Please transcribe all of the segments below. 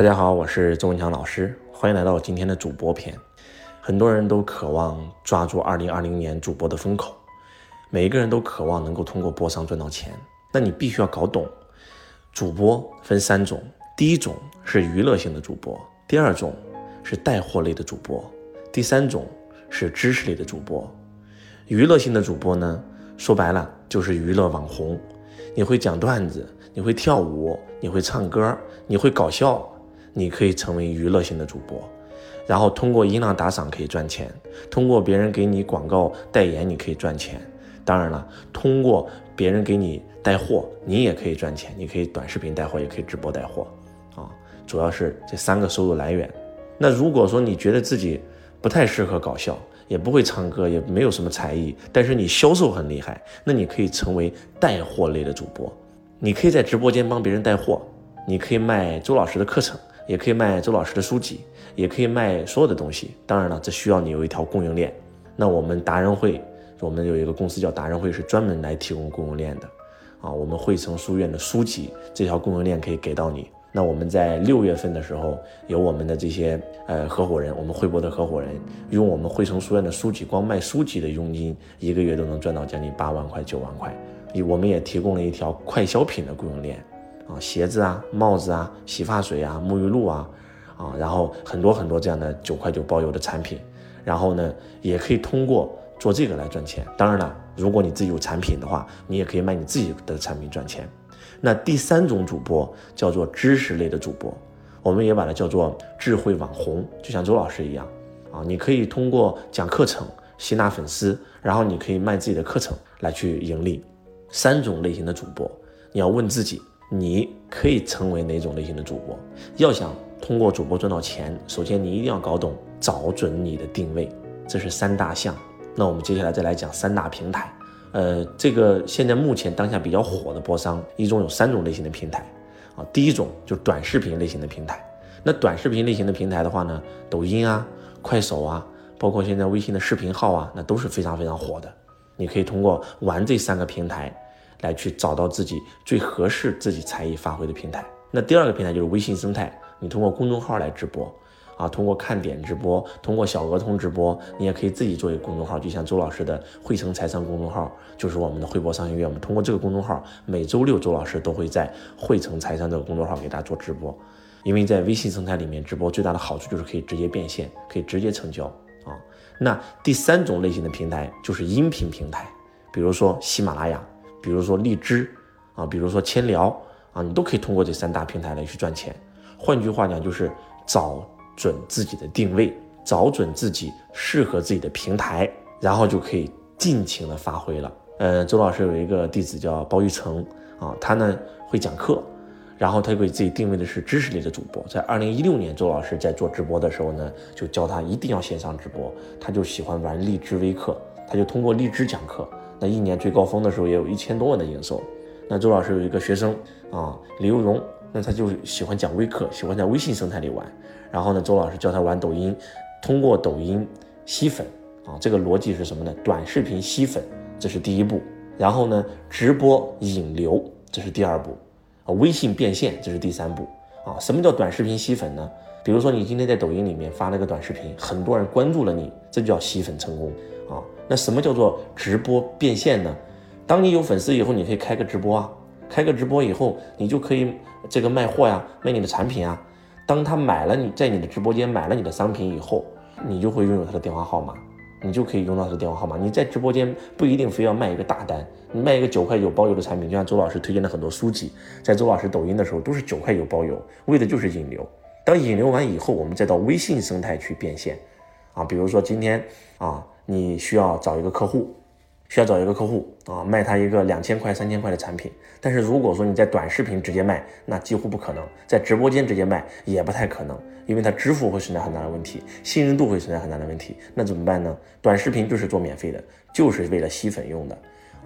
大家好，我是周文强老师，欢迎来到今天的主播篇。很多人都渴望抓住2020年主播的风口，每一个人都渴望能够通过播商赚到钱。那你必须要搞懂，主播分三种，第一种是娱乐性的主播，第二种是带货类的主播，第三种是知识类的主播。娱乐性的主播呢，说白了就是娱乐网红，你会讲段子，你会跳舞，你会唱歌，你会搞笑。你可以成为娱乐性的主播，然后通过音浪打赏可以赚钱，通过别人给你广告代言你可以赚钱。当然了，通过别人给你带货，你也可以赚钱。你可以短视频带货，也可以直播带货，啊，主要是这三个收入来源。那如果说你觉得自己不太适合搞笑，也不会唱歌，也没有什么才艺，但是你销售很厉害，那你可以成为带货类的主播。你可以在直播间帮别人带货，你可以卖周老师的课程。也可以卖周老师的书籍，也可以卖所有的东西。当然了，这需要你有一条供应链。那我们达人会，我们有一个公司叫达人会，是专门来提供供应链的。啊，我们汇成书院的书籍这条供应链可以给到你。那我们在六月份的时候，有我们的这些呃合伙人，我们汇博的合伙人，用我们汇成书院的书籍，光卖书籍的佣金，一个月都能赚到将近八万块、九万块。我们也提供了一条快消品的供应链。啊，鞋子啊，帽子啊，洗发水啊，沐浴露啊，啊，然后很多很多这样的九块九包邮的产品，然后呢，也可以通过做这个来赚钱。当然了，如果你自己有产品的话，你也可以卖你自己的产品赚钱。那第三种主播叫做知识类的主播，我们也把它叫做智慧网红，就像周老师一样啊，你可以通过讲课程吸纳粉丝，然后你可以卖自己的课程来去盈利。三种类型的主播，你要问自己。你可以成为哪种类型的主播？要想通过主播赚到钱，首先你一定要搞懂、找准你的定位，这是三大项。那我们接下来再来讲三大平台。呃，这个现在目前当下比较火的播商，一种有三种类型的平台啊。第一种就是短视频类型的平台。那短视频类型的平台的话呢，抖音啊、快手啊，包括现在微信的视频号啊，那都是非常非常火的。你可以通过玩这三个平台。来去找到自己最合适自己才艺发挥的平台。那第二个平台就是微信生态，你通过公众号来直播，啊，通过看点直播，通过小额通直播，你也可以自己做一个公众号，就像周老师的汇成财商公众号，就是我们的汇博商学院。我们通过这个公众号，每周六周老师都会在汇成财商这个公众号给大家做直播。因为在微信生态里面直播最大的好处就是可以直接变现，可以直接成交啊。那第三种类型的平台就是音频平台，比如说喜马拉雅。比如说荔枝啊，比如说千聊啊，你都可以通过这三大平台来去赚钱。换句话讲，就是找准自己的定位，找准自己适合自己的平台，然后就可以尽情的发挥了。呃，周老师有一个弟子叫包玉成啊，他呢会讲课，然后他给自己定位的是知识类的主播。在二零一六年，周老师在做直播的时候呢，就教他一定要线上直播，他就喜欢玩荔枝微课，他就通过荔枝讲课。那一年最高峰的时候也有一千多万的营收。那周老师有一个学生啊，李幼荣，那他就喜欢讲微课，喜欢在微信生态里玩。然后呢，周老师教他玩抖音，通过抖音吸粉啊，这个逻辑是什么呢？短视频吸粉，这是第一步。然后呢，直播引流，这是第二步。啊，微信变现，这是第三步。啊，什么叫短视频吸粉呢？比如说你今天在抖音里面发了个短视频，很多人关注了你，这就叫吸粉成功啊。那什么叫做直播变现呢？当你有粉丝以后，你可以开个直播啊，开个直播以后，你就可以这个卖货呀，卖你的产品啊。当他买了你在你的直播间买了你的商品以后，你就会拥有他的电话号码，你就可以用到他的电话号码。你在直播间不一定非要卖一个大单，你卖一个九块九包邮的产品，就像周老师推荐的很多书籍，在周老师抖音的时候都是九块九包邮，为的就是引流。当引流完以后，我们再到微信生态去变现，啊，比如说今天啊。你需要找一个客户，需要找一个客户啊，卖他一个两千块、三千块的产品。但是如果说你在短视频直接卖，那几乎不可能；在直播间直接卖也不太可能，因为他支付会存在很大的问题，信任度会存在很大的问题。那怎么办呢？短视频就是做免费的，就是为了吸粉用的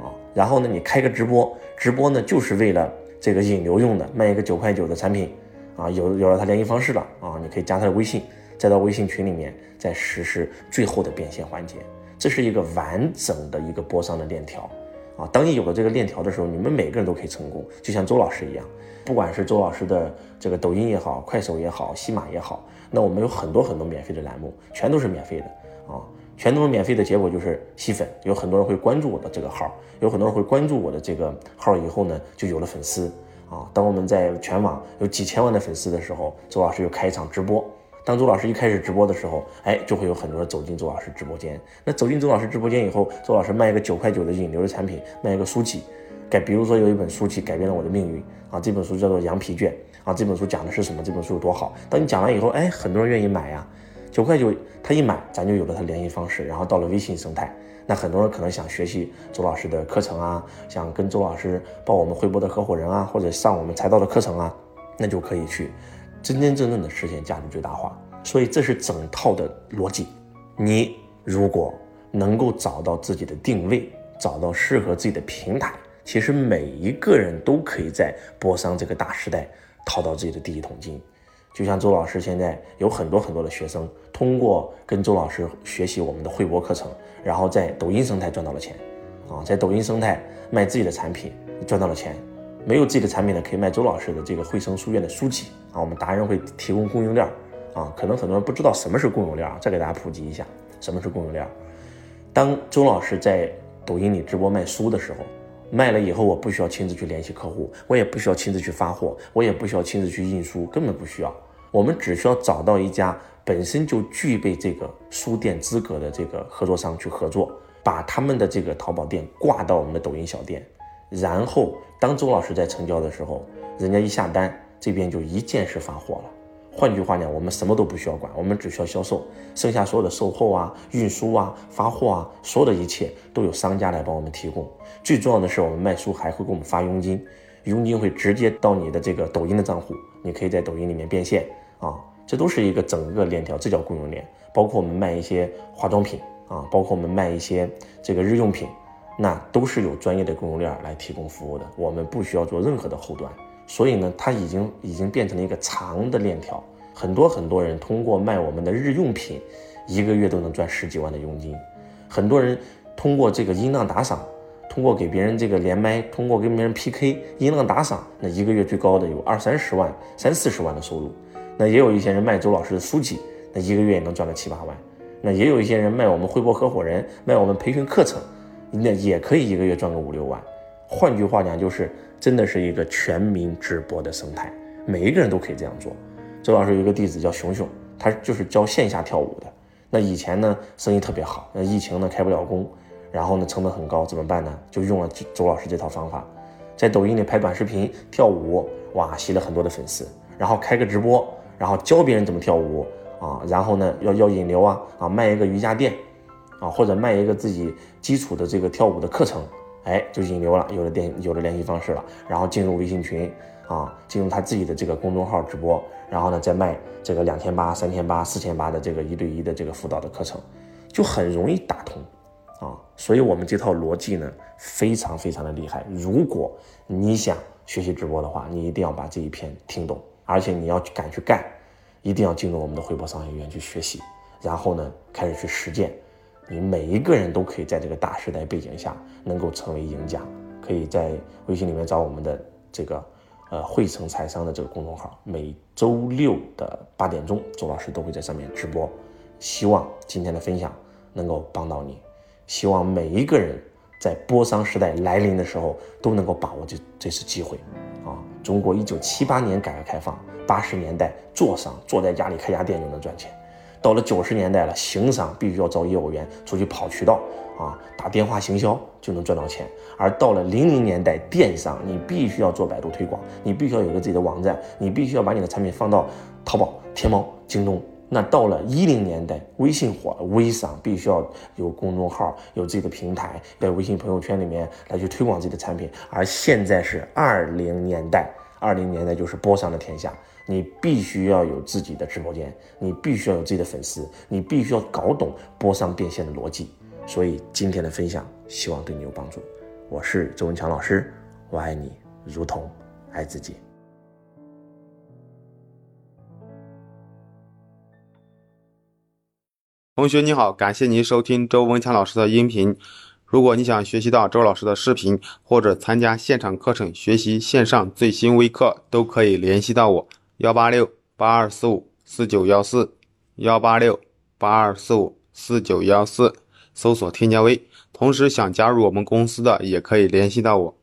啊。然后呢，你开个直播，直播呢就是为了这个引流用的，卖一个九块九的产品啊，有有了他联系方式了啊，你可以加他的微信。再到微信群里面，再实施最后的变现环节，这是一个完整的一个播商的链条，啊。当你有了这个链条的时候，你们每个人都可以成功，就像周老师一样。不管是周老师的这个抖音也好，快手也好，西马也好，那我们有很多很多免费的栏目，全都是免费的啊，全都是免费的结果就是吸粉，有很多人会关注我的这个号，有很多人会关注我的这个号以后呢，就有了粉丝啊。当我们在全网有几千万的粉丝的时候，周老师又开一场直播。当周老师一开始直播的时候，哎，就会有很多人走进周老师直播间。那走进周老师直播间以后，周老师卖一个九块九的引流的产品，卖一个书籍。改，比如说有一本书籍改变了我的命运啊，这本书叫做《羊皮卷》啊，这本书讲的是什么？这本书有多好？当你讲完以后，哎，很多人愿意买呀，九块九他一买，咱就有了他联系方式，然后到了微信生态，那很多人可能想学习周老师的课程啊，想跟周老师报我们汇博的合伙人啊，或者上我们财道的课程啊，那就可以去真真正正的实现价值最大化。所以这是整套的逻辑。你如果能够找到自己的定位，找到适合自己的平台。其实每一个人都可以在波商这个大时代淘到自己的第一桶金，就像周老师现在有很多很多的学生，通过跟周老师学习我们的汇博课程，然后在抖音生态赚到了钱，啊，在抖音生态卖自己的产品赚到了钱，没有自己的产品的，可以卖周老师的这个汇生书院的书籍啊，我们达人会提供供应链啊，可能很多人不知道什么是供应链再给大家普及一下什么是供应链当周老师在抖音里直播卖书的时候。卖了以后，我不需要亲自去联系客户，我也不需要亲自去发货，我也不需要亲自去印书，根本不需要。我们只需要找到一家本身就具备这个书店资格的这个合作商去合作，把他们的这个淘宝店挂到我们的抖音小店，然后当周老师在成交的时候，人家一下单，这边就一键式发货了。换句话讲，我们什么都不需要管，我们只需要销售，剩下所有的售后啊、运输啊、发货啊，所有的一切都有商家来帮我们提供。最重要的是，我们卖书还会给我们发佣金，佣金会直接到你的这个抖音的账户，你可以在抖音里面变现啊，这都是一个整个链条，这叫供应链。包括我们卖一些化妆品啊，包括我们卖一些这个日用品，那都是有专业的供应链来提供服务的，我们不需要做任何的后端。所以呢，它已经已经变成了一个长的链条，很多很多人通过卖我们的日用品，一个月都能赚十几万的佣金。很多人通过这个音浪打赏，通过给别人这个连麦，通过跟别人 PK 音浪打赏，那一个月最高的有二三十万、三四十万的收入。那也有一些人卖周老师的书籍，那一个月也能赚个七八万。那也有一些人卖我们汇博合伙人，卖我们培训课程，那也可以一个月赚个五六万。换句话讲，就是。真的是一个全民直播的生态，每一个人都可以这样做。周老师有一个弟子叫熊熊，他就是教线下跳舞的。那以前呢，生意特别好，那疫情呢开不了工，然后呢成本很高，怎么办呢？就用了周老师这套方法，在抖音里拍短视频跳舞，哇，吸了很多的粉丝。然后开个直播，然后教别人怎么跳舞啊，然后呢要要引流啊啊，卖一个瑜伽垫啊，或者卖一个自己基础的这个跳舞的课程。哎，就引流了，有了电，有了联系方式了，然后进入微信群啊，进入他自己的这个公众号直播，然后呢再卖这个两千八、三千八、四千八的这个一对一的这个辅导的课程，就很容易打通啊。所以我们这套逻辑呢非常非常的厉害。如果你想学习直播的话，你一定要把这一篇听懂，而且你要敢去干，一定要进入我们的回播商学院去学习，然后呢开始去实践。你每一个人都可以在这个大时代背景下能够成为赢家，可以在微信里面找我们的这个呃汇成财商的这个公众号，每周六的八点钟，周老师都会在上面直播。希望今天的分享能够帮到你，希望每一个人在波商时代来临的时候都能够把握这这次机会啊！中国一九七八年改革开放，八十年代做商坐在家里开家店就能赚钱。到了九十年代了，行商必须要招业务员出去跑渠道啊，打电话行销就能赚到钱。而到了零零年代，电商你必须要做百度推广，你必须要有个自己的网站，你必须要把你的产品放到淘宝、天猫、京东。那到了一零年代，微信火了，微商必须要有公众号，有自己的平台，在微信朋友圈里面来去推广自己的产品。而现在是二零年代，二零年代就是播商的天下。你必须要有自己的直播间，你必须要有自己的粉丝，你必须要搞懂波商变现的逻辑。所以今天的分享希望对你有帮助。我是周文强老师，我爱你如同爱自己。同学你好，感谢您收听周文强老师的音频。如果你想学习到周老师的视频，或者参加现场课程学习线上最新微课，都可以联系到我：幺八六八二四五四九幺四，幺八六八二四五四九幺四，搜索添加微。同时想加入我们公司的，也可以联系到我。